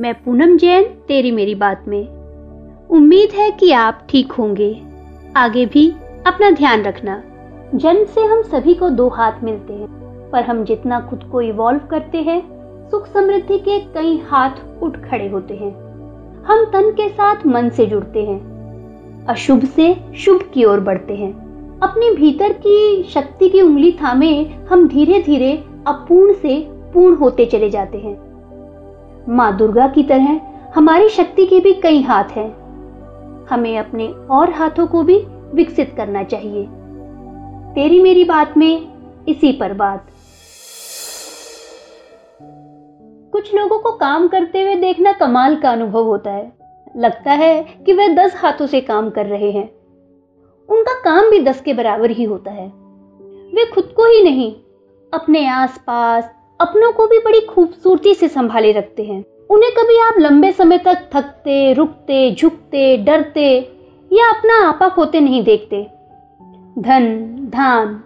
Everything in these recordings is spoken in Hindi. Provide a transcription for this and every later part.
मैं पूनम जैन, तेरी मेरी बात में। उम्मीद है कि आप ठीक होंगे। आगे भी अपना ध्यान रखना। जन्म से हम सभी को दो हाथ मिलते हैं, पर हम जितना खुद को इवॉल्व करते हैं, सुख समृद्धि के कई हाथ उठ खड़े होते हैं। हम तन के साथ मन से जुड़ते हैं। अशुभ से शुभ की ओर बढ़ते हैं। अपने भीतर की शक्ति की उंगली थामे हम धीरे धीरे अपूर्ण से पूर्ण होते चले जाते हैं। माँ दुर्गा की तरह हमारी शक्ति के भी कई हाथ हैं। हमें अपने और हाथों को भी विकसित करना चाहिए। तेरी मेरी बात में इसी पर बात। कुछ लोगों को काम करते हुए देखना कमाल का अनुभव होता है। लगता है कि वे दस हाथों से काम कर रहे हैं। उनका काम भी दस के बराबर ही होता है। वे खुद को ही नहीं, अपने आसपास अपनों को भी बड़ी खूबसूरती से संभाले रखते हैं। उन्हें कभी आप लंबे समय तक थकते, रुकते, झुकते, डरते या अपना आपा खोते नहीं देखते। धन धान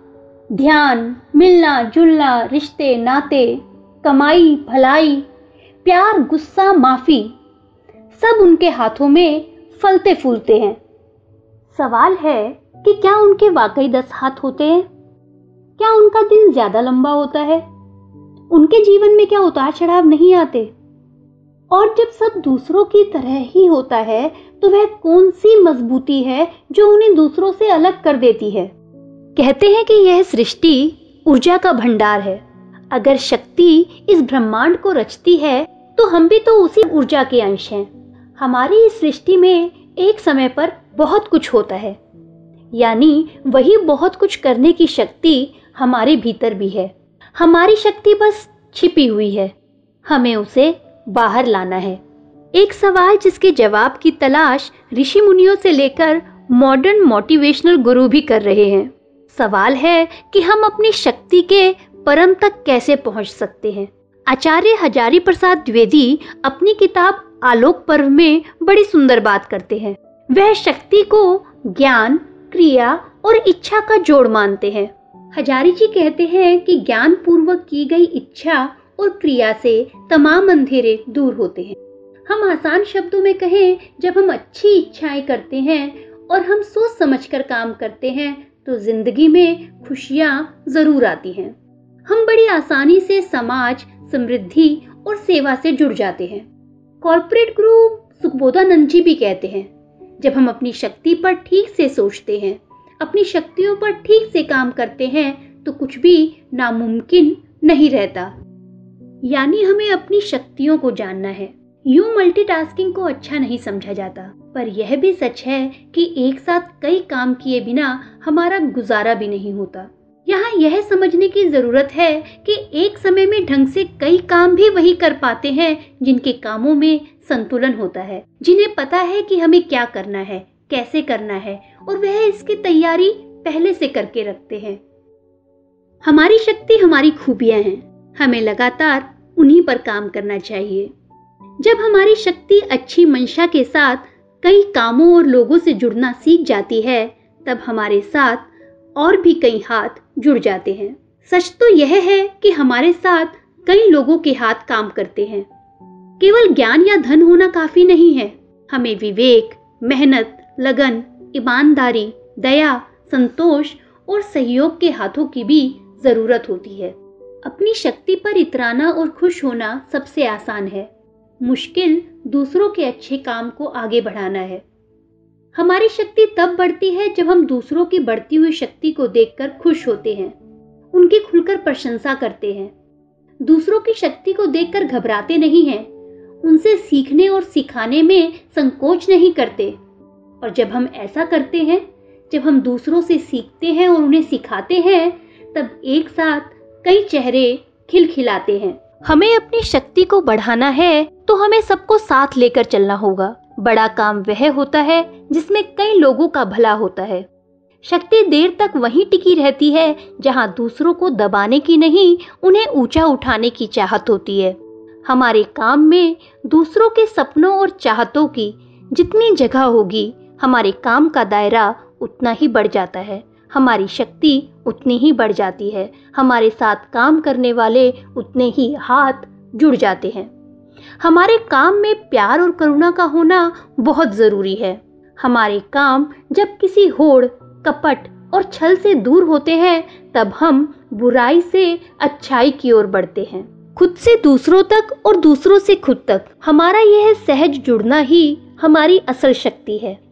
ध्यान, मिलना, जुलना, रिश्ते, नाते, कमाई, भलाई, प्यार, गुस्सा, माफ़ी, सब उनके हाथों में फलते फूलते हैं। सवाल है कि क्या उनके वाकई दस हाथ होते हैं? क्या उनका दिन ज़्यादा लंबा होता है? उनके जीवन में क्या उतार चढ़ाव नहीं आते? और जब सब दूसरों की तरह ही होता है तो वह कौन सी मजबूती है जो उन्हें दूसरों से अलग कर देती है? कहते हैं कि यह सृष्टि ऊर्जा का भंडार है। अगर शक्ति इस ब्रह्मांड को रचती है तो हम भी तो उसी ऊर्जा के अंश हैं। हमारी इस सृष्टि में एक समय पर बहुत कुछ होता है। यानी वही बहुत कुछ करने की शक्ति हमारे भीतर भी है। हमारी शक्ति बस छिपी हुई है। हमें उसे बाहर लाना है। एक सवाल जिसके जवाब की तलाश ऋषि मुनियों से लेकर मॉडर्न मोटिवेशनल गुरु भी कर रहे हैं। सवाल है कि हम अपनी शक्ति के परम तक कैसे पहुँच सकते हैं? आचार्य हजारी प्रसाद द्विवेदी अपनी किताब आलोक पर्व में बड़ी सुंदर बात करते हैं। वह शक्ति को ज्ञान, क्रिया और इच्छा का जोड़ मानते हैं। हजारी जी कहते हैं कि ज्ञान पूर्वक की गई इच्छा और क्रिया से तमाम अंधेरे दूर होते हैं। हम आसान शब्दों में कहें, जब हम अच्छी इच्छाएँ करते हैं और हम सोच समझकर काम करते हैं तो ज़िंदगी में खुशियाँ ज़रूर आती हैं। हम बड़ी आसानी से समाज, समृद्धि और सेवा से जुड़ जाते हैं। कॉरपोरेट गुरु सुखबोधानंद जी भी कहते हैं, जब हम अपनी शक्ति पर ठीक से सोचते हैं अपनी शक्तियों पर ठीक से काम करते हैं तो कुछ भी नामुमकिन नहीं रहता। यानी हमें अपनी शक्तियों को जानना है। यूँ मल्टीटास्किंग को अच्छा नहीं समझा जाता। पर यह भी सच है कि एक साथ कई काम किए बिना हमारा गुजारा भी नहीं होता। यहाँ यह समझने की ज़रूरत है कि एक समय में ढंग से कई काम भी वही कर पाते हैं जिनके कामों में संतुलन होता है। जिन्हें पता है कि हमें क्या करना है। कैसे करना है और वह इसकी तैयारी पहले से करके रखते हैं। हमारी शक्ति हमारी खूबियाँ हैं। हमें लगातार उन्हीं पर काम करना चाहिए। जब हमारी शक्ति अच्छी मंशा के साथ कई कामों और लोगों से जुड़ना सीख जाती है, तब हमारे साथ और भी कई हाथ जुड़ जाते हैं। सच तो यह है कि हमारे साथ कई लोगों के हाथ काम करते हैं। केवल ज्ञान या धन होना काफ़ी नहीं है। हमें विवेक, मेहनत लगन, ईमानदारी, दया, संतोष और सहयोग के हाथों की भी ज़रूरत होती है। अपनी शक्ति पर इतराना और खुश होना सबसे आसान है। मुश्किल दूसरों के अच्छे काम को आगे बढ़ाना है। हमारी शक्ति तब बढ़ती है जब हम दूसरों की बढ़ती हुई शक्ति को देखकर खुश होते हैं। उनकी खुलकर प्रशंसा करते हैं। दूसरों की शक्ति को देखकर घबराते नहीं हैं। उनसे सीखने और सिखाने में संकोच नहीं करते। और जब हम ऐसा करते हैं, जब हम दूसरों से सीखते हैं और उन्हें सिखाते हैं, तब एक साथ कई चेहरे खिलखिलाते हैं। हमें अपनी शक्ति को बढ़ाना है तो हमें सबको साथ लेकर चलना होगा। बड़ा काम वह होता है जिसमें कई लोगों का भला होता है। शक्ति देर तक वहीं टिकी रहती है जहाँ दूसरों को दबाने की नहीं, उन्हें ऊँचा उठाने की चाहत होती है। हमारे काम में दूसरों के सपनों और चाहतों की जितनी जगह होगी हमारे काम का दायरा उतना ही बढ़ जाता है, हमारी शक्ति उतनी ही बढ़ जाती है, हमारे साथ काम करने वाले उतने ही हाथ जुड़ जाते हैं। हमारे काम में प्यार और करुणा का होना बहुत ज़रूरी है। हमारे काम जब किसी होड़, कपट और छल से दूर होते हैं, तब हम बुराई से अच्छाई की ओर बढ़ते हैं। खुद से दूसरों तक और दूसरों से खुद तक हमारा यह सहज जुड़ना ही हमारी असल शक्ति है।